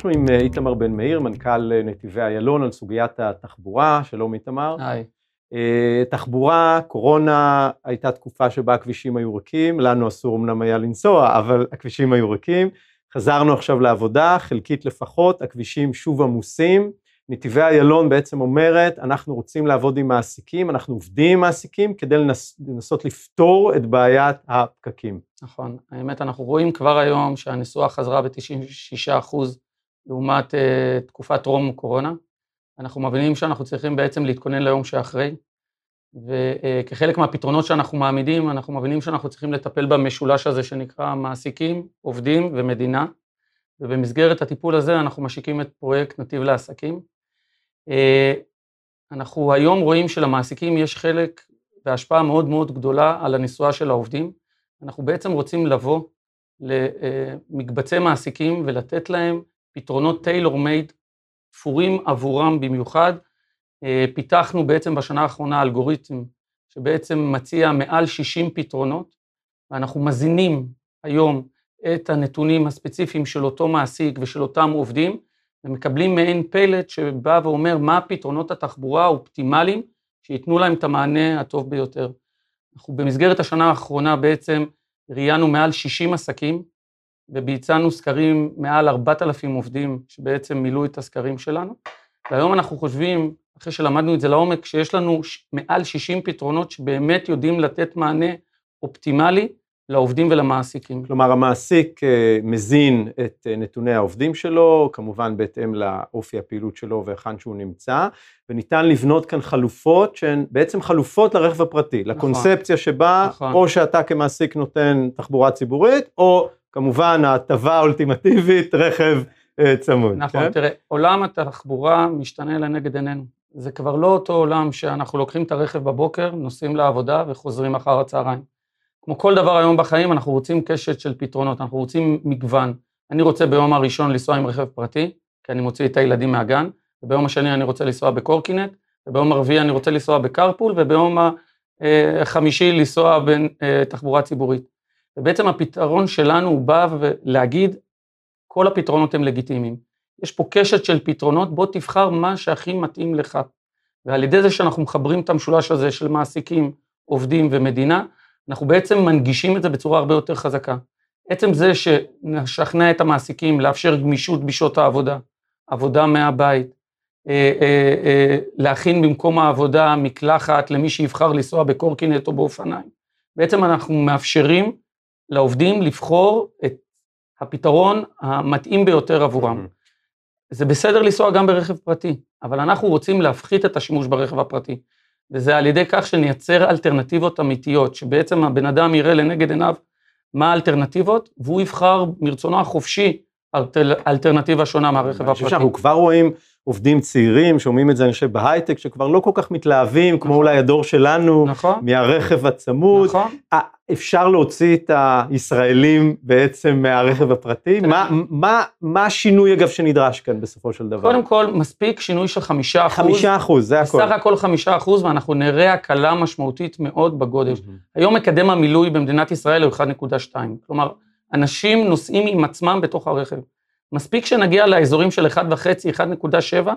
אנחנו עם אה, איתמר בן מאיר, מנכ"ל אה, נתיבי איילון, על סוגיית התחבורה. שלום איתמר. היי. אה, תחבורה, קורונה, הייתה תקופה שבה הכבישים היו ריקים, לנו אסור אמנם היה לנסוע, אבל הכבישים היו ריקים. חזרנו עכשיו לעבודה, חלקית לפחות, הכבישים שוב עמוסים. נתיבי איילון בעצם אומרת, אנחנו רוצים לעבוד עם מעסיקים, אנחנו עובדים עם מעסיקים כדי לנס, לנסות לפתור את בעיית הפקקים. נכון, האמת אנחנו רואים כבר היום שהנסועה חזרה ב-96% לעומת uh, תקופת טרום קורונה. אנחנו מבינים שאנחנו צריכים בעצם להתכונן ליום שאחרי, וכחלק uh, מהפתרונות שאנחנו מעמידים, אנחנו מבינים שאנחנו צריכים לטפל במשולש הזה שנקרא מעסיקים, עובדים ומדינה, ובמסגרת הטיפול הזה אנחנו משיקים את פרויקט נתיב לעסקים. אה, אנחנו היום רואים שלמעסיקים יש חלק והשפעה מאוד מאוד גדולה על הנסועה של העובדים. אנחנו בעצם רוצים לבוא למקבצי מעסיקים ולתת להם פתרונות טיילור מייד, תפורים עבורם במיוחד. אה, פיתחנו בעצם בשנה האחרונה אלגוריתם שבעצם מציע מעל 60 פתרונות, ואנחנו מזינים היום את הנתונים הספציפיים של אותו מעסיק ושל אותם עובדים, ומקבלים מעין פלט שבא ואומר מה פתרונות התחבורה האופטימליים שייתנו להם את המענה הטוב ביותר. אנחנו במסגרת השנה האחרונה בעצם ראיינו מעל 60 עסקים וביצענו סקרים מעל 4,000 עובדים שבעצם מילאו את הסקרים שלנו. והיום אנחנו חושבים, אחרי שלמדנו את זה לעומק, שיש לנו מעל 60 פתרונות שבאמת יודעים לתת מענה אופטימלי לעובדים ולמעסיקים. כלומר, המעסיק אה, מזין את אה, נתוני העובדים שלו, כמובן בהתאם לאופי הפעילות שלו והיכן שהוא נמצא, וניתן לבנות כאן חלופות שהן בעצם חלופות לרכב הפרטי, נכון, לקונספציה שבה נכון. או שאתה כמעסיק נותן תחבורה ציבורית, או כמובן ההטבה האולטימטיבית, רכב אה, צמוד. נכון, כן? תראה, עולם התחבורה משתנה לנגד עינינו. זה כבר לא אותו עולם שאנחנו לוקחים את הרכב בבוקר, נוסעים לעבודה וחוזרים אחר הצהריים. כמו כל דבר היום בחיים, אנחנו רוצים קשת של פתרונות, אנחנו רוצים מגוון. אני רוצה ביום הראשון לנסוע עם רכב פרטי, כי אני מוציא את הילדים מהגן, וביום השני אני רוצה לנסוע בקורקינט, וביום הרביעי אני רוצה לנסוע בקרפול, וביום החמישי לנסוע בתחבורה אה, ציבורית. ובעצם הפתרון שלנו הוא בא להגיד, כל הפתרונות הם לגיטימיים. יש פה קשת של פתרונות, בוא תבחר מה שהכי מתאים לך. ועל ידי זה שאנחנו מחברים את המשולש הזה של מעסיקים, עובדים ומדינה, אנחנו בעצם מנגישים את זה בצורה הרבה יותר חזקה. עצם זה שנשכנע את המעסיקים לאפשר גמישות בשעות העבודה, עבודה מהבית, אה, אה, אה, להכין במקום העבודה מקלחת למי שיבחר לנסוע בקורקינט או באופניים. בעצם אנחנו מאפשרים לעובדים לבחור את הפתרון המתאים ביותר עבורם. זה בסדר לנסוע גם ברכב פרטי, אבל אנחנו רוצים להפחית את השימוש ברכב הפרטי. וזה על ידי כך שנייצר אלטרנטיבות אמיתיות, שבעצם הבן אדם יראה לנגד עיניו מה האלטרנטיבות, והוא יבחר מרצונו החופשי אלטר, אלטרנטיבה שונה מהרכב הפרטי. אני חושב שאנחנו כבר רואים עובדים צעירים, שומעים את זה אני חושב בהייטק, שכבר לא כל כך מתלהבים, נכון. כמו אולי הדור שלנו, נכון. מהרכב הצמוד. נכון. אפשר להוציא את הישראלים בעצם מהרכב הפרטי? מה, מה, מה השינוי אגב שנדרש כאן בסופו של דבר? קודם כל, מספיק שינוי של חמישה אחוז. חמישה אחוז, זה הכל. בסך הכל חמישה אחוז, ואנחנו נראה הקלה משמעותית מאוד בגודל. Mm-hmm. היום מקדם המילוי במדינת ישראל הוא 1.2. כלומר, אנשים נוסעים עם עצמם בתוך הרכב. מספיק שנגיע לאזורים של 1.5, 1.7,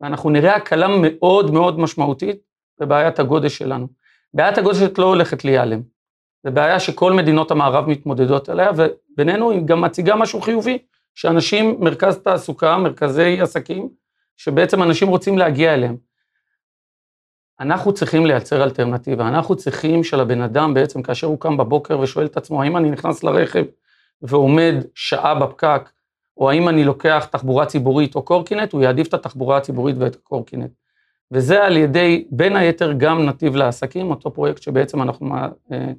ואנחנו נראה הקלה מאוד מאוד משמעותית בבעיית הגודש שלנו. בעיית הגודש לא הולכת להיעלם. זו בעיה שכל מדינות המערב מתמודדות עליה, ובינינו היא גם מציגה משהו חיובי, שאנשים, מרכז תעסוקה, מרכזי עסקים, שבעצם אנשים רוצים להגיע אליהם. אנחנו צריכים לייצר אלטרנטיבה, אנחנו צריכים שלבן אדם בעצם, כאשר הוא קם בבוקר ושואל את עצמו, האם אני נכנס לרכב ועומד שעה בפקק, או האם אני לוקח תחבורה ציבורית או קורקינט, הוא יעדיף את התחבורה הציבורית ואת הקורקינט. וזה על ידי, בין היתר, גם נתיב לעסקים, אותו פרויקט שבעצם אנחנו אה, אה,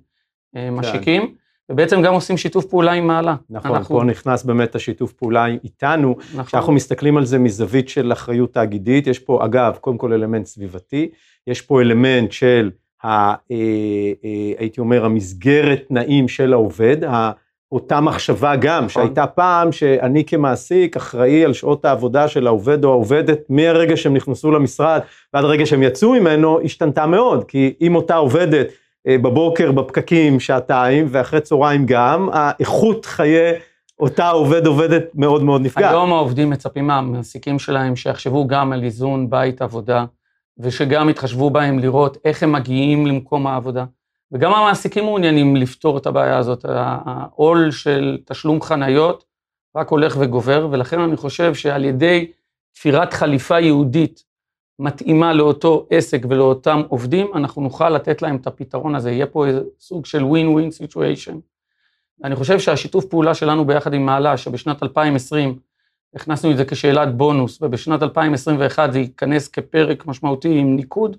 כן. משיקים. ובעצם גם עושים שיתוף פעולה עם מעלה. נכון, אנחנו... פה נכנס באמת השיתוף פעולה איתנו, נכון. כשאנחנו מסתכלים על זה מזווית של אחריות תאגידית, יש פה אגב, קודם כל אלמנט סביבתי, יש פה אלמנט של, ה, אה, אה, הייתי אומר, המסגרת תנאים של העובד, אותה מחשבה גם, נכון. שהייתה פעם שאני כמעסיק אחראי על שעות העבודה של העובד או העובדת מהרגע שהם נכנסו למשרד ועד הרגע שהם יצאו ממנו, השתנתה מאוד, כי אם אותה עובדת אה, בבוקר בפקקים שעתיים ואחרי צהריים גם, האיכות חיי אותה עובד עובדת מאוד מאוד נפגעת. היום העובדים מצפים מהמעסיקים שלהם שיחשבו גם על איזון בית עבודה, ושגם יתחשבו בהם לראות איך הם מגיעים למקום העבודה. וגם המעסיקים מעוניינים לפתור את הבעיה הזאת. העול של תשלום חניות רק הולך וגובר, ולכן אני חושב שעל ידי תפירת חליפה יהודית מתאימה לאותו עסק ולאותם עובדים, אנחנו נוכל לתת להם את הפתרון הזה. יהיה פה איזה סוג של win-win situation. אני חושב שהשיתוף פעולה שלנו ביחד עם מעלה, שבשנת 2020 הכנסנו את זה כשאלת בונוס, ובשנת 2021 זה ייכנס כפרק משמעותי עם ניקוד,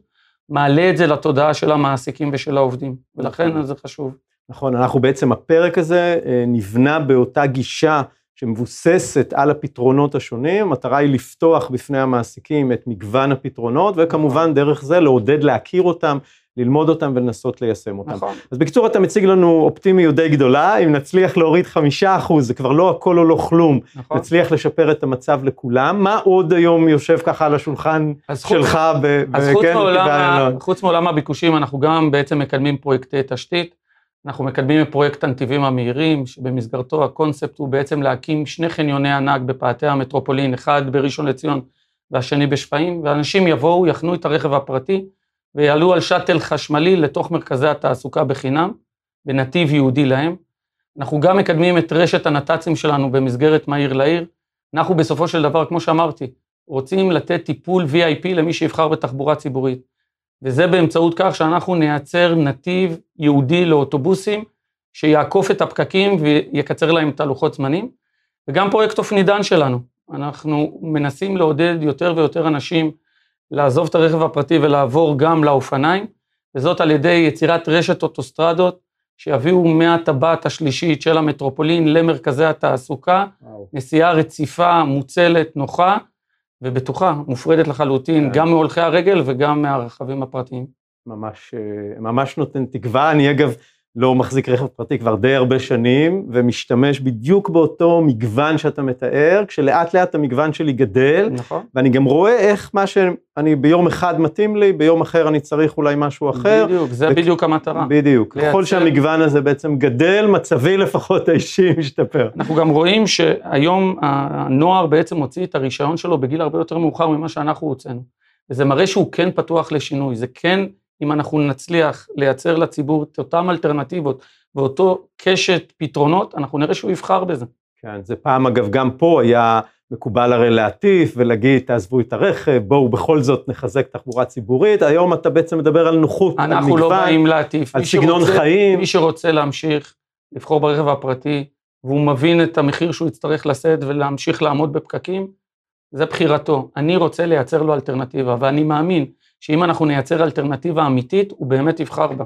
מעלה את זה לתודעה של המעסיקים ושל העובדים, ולכן נכון. זה חשוב. נכון, אנחנו בעצם, הפרק הזה אה, נבנה באותה גישה שמבוססת על הפתרונות השונים, המטרה היא לפתוח בפני המעסיקים את מגוון הפתרונות, וכמובן נכון. דרך זה לעודד להכיר אותם, ללמוד אותם ולנסות ליישם אותם. נכון. אז בקיצור, אתה מציג לנו אופטימיות די גדולה, אם נצליח להוריד חמישה אחוז, זה כבר לא הכל או לא כלום, נכון. נצליח לשפר את המצב לכולם. מה עוד היום יושב ככה על השולחן שלך? ב- אז ב- חוץ, כן, מעולם, חוץ מעולם הביקושים, אנחנו גם בעצם מקדמים פרויקטי תשתית. אנחנו מקדמים את פרויקט הנתיבים המהירים, שבמסגרתו הקונספט הוא בעצם להקים שני חניוני ענק בפאתי המטרופולין, אחד בראשון לציון והשני בשפיים, ואנשים יבואו, יחנו את הרכב הפרטי, ויעלו על שאטל חשמלי לתוך מרכזי התעסוקה בחינם, בנתיב ייעודי להם. אנחנו גם מקדמים את רשת הנת"צים שלנו במסגרת מהיר לעיר. אנחנו בסופו של דבר, כמו שאמרתי, רוצים לתת טיפול VIP למי שיבחר בתחבורה ציבורית. וזה באמצעות כך שאנחנו נייצר נתיב ייעודי לאוטובוסים, שיעקוף את הפקקים ויקצר להם את הלוחות זמנים. וגם פרויקט אופנידן שלנו, אנחנו מנסים לעודד יותר ויותר אנשים לעזוב את הרכב הפרטי ולעבור גם לאופניים, וזאת על ידי יצירת רשת אוטוסטרדות שיביאו מהטבעת השלישית של המטרופולין למרכזי התעסוקה, וואו. נסיעה רציפה, מוצלת, נוחה ובטוחה, מופרדת לחלוטין, כן. גם מהולכי הרגל וגם מהרכבים הפרטיים. ממש, אה, ממש נותן תקווה. אני אגב, לא מחזיק רכב פרטי כבר די הרבה שנים, ומשתמש בדיוק באותו מגוון שאתה מתאר, כשלאט לאט המגוון שלי גדל, נכון. ואני גם רואה איך מה שאני ביום אחד מתאים לי, ביום אחר אני צריך אולי משהו אחר. בדיוק, זה ו... בדיוק המטרה. בדיוק, לייצר... ככל שהמגוון הזה בעצם גדל, מצבי לפחות האישי משתפר. אנחנו גם רואים שהיום הנוער בעצם מוציא את הרישיון שלו בגיל הרבה יותר מאוחר ממה שאנחנו הוצאנו. וזה מראה שהוא כן פתוח לשינוי, זה כן אם אנחנו נצליח לייצר לציבור את אותן אלטרנטיבות ואותו קשת פתרונות, אנחנו נראה שהוא יבחר בזה. כן, זה פעם אגב, גם פה היה מקובל הרי להטיף ולהגיד, תעזבו את הרכב, בואו בכל זאת נחזק תחבורה ציבורית, היום אתה בעצם מדבר על נוחות, על מגוון, אנחנו לא באים להטיף. על סגנון שרוצה, חיים. מי שרוצה להמשיך לבחור ברכב הפרטי, והוא מבין את המחיר שהוא יצטרך לשאת ולהמשיך לעמוד בפקקים, זה בחירתו. אני רוצה לייצר לו אלטרנטיבה, ואני מאמין שאם אנחנו נייצר אלטרנטיבה אמיתית, הוא באמת יבחר בה.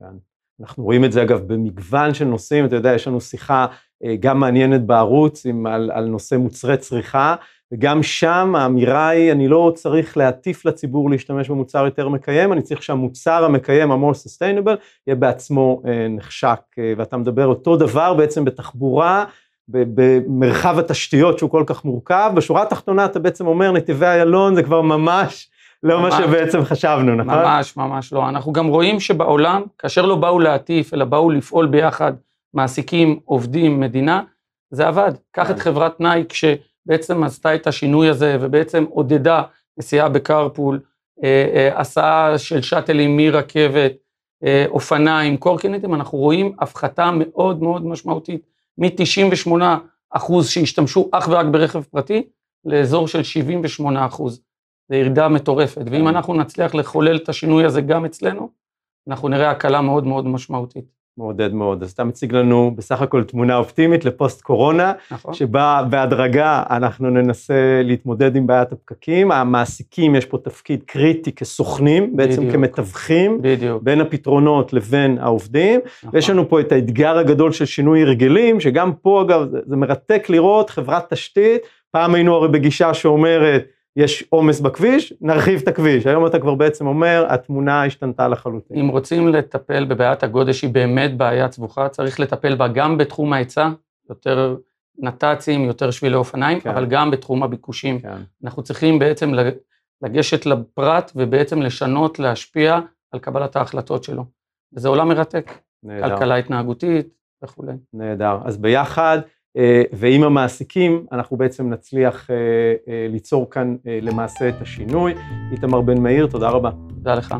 כן. אנחנו רואים את זה אגב במגוון של נושאים, אתה יודע, יש לנו שיחה אה, גם מעניינת בערוץ עם, על, על נושא מוצרי צריכה, וגם שם האמירה היא, אני לא צריך להטיף לציבור להשתמש במוצר יותר מקיים, אני צריך שהמוצר המקיים, ה-more sustainable, יהיה בעצמו אה, נחשק, אה, ואתה מדבר אותו דבר בעצם בתחבורה, במרחב התשתיות שהוא כל כך מורכב, בשורה התחתונה אתה בעצם אומר נתיבי איילון זה כבר ממש לא מה שבעצם חשבנו, נכון? ממש, ממש לא. אנחנו גם רואים שבעולם, כאשר לא באו להטיף, אלא באו לפעול ביחד, מעסיקים, עובדים, מדינה, זה עבד. קח את כן. חברת נייק, שבעצם עשתה את השינוי הזה, ובעצם עודדה נסיעה בקרפול, אה, אה, הסעה של שאטלים מרכבת, אה, אופניים, קורקינטים, אנחנו רואים הפחתה מאוד מאוד משמעותית, מ-98 אחוז שהשתמשו אך ורק ברכב פרטי, לאזור של 78 אחוז. זה ירידה מטורפת, ואם כן. אנחנו נצליח לחולל את השינוי הזה גם אצלנו, אנחנו נראה הקלה מאוד מאוד משמעותית. מעודד מאוד. אז אתה מציג לנו בסך הכל תמונה אופטימית לפוסט קורונה, נכון. שבה בהדרגה אנחנו ננסה להתמודד עם בעיית הפקקים. המעסיקים, יש פה תפקיד קריטי כסוכנים, בעצם בדיוק. כמתווכים, בדיוק. בין הפתרונות לבין העובדים. נכון. ויש לנו פה את האתגר הגדול של שינוי הרגלים, שגם פה אגב, זה, זה מרתק לראות חברת תשתית, פעם היינו הרי בגישה שאומרת, יש עומס בכביש, נרחיב את הכביש. היום אתה כבר בעצם אומר, התמונה השתנתה לחלוטין. אם רוצים לטפל בבעיית הגודש, שהיא באמת בעיה סבוכה, צריך לטפל בה גם בתחום ההיצע, יותר נת"צים, יותר שבילי אופניים, כן. אבל גם בתחום הביקושים. כן. אנחנו צריכים בעצם לגשת לפרט ובעצם לשנות, להשפיע על קבלת ההחלטות שלו. וזה עולם מרתק. נהדר. כלכלה התנהגותית וכולי. נהדר. אז ביחד, ועם המעסיקים אנחנו בעצם נצליח ליצור כאן למעשה את השינוי. איתמר בן מאיר, תודה רבה. תודה לך.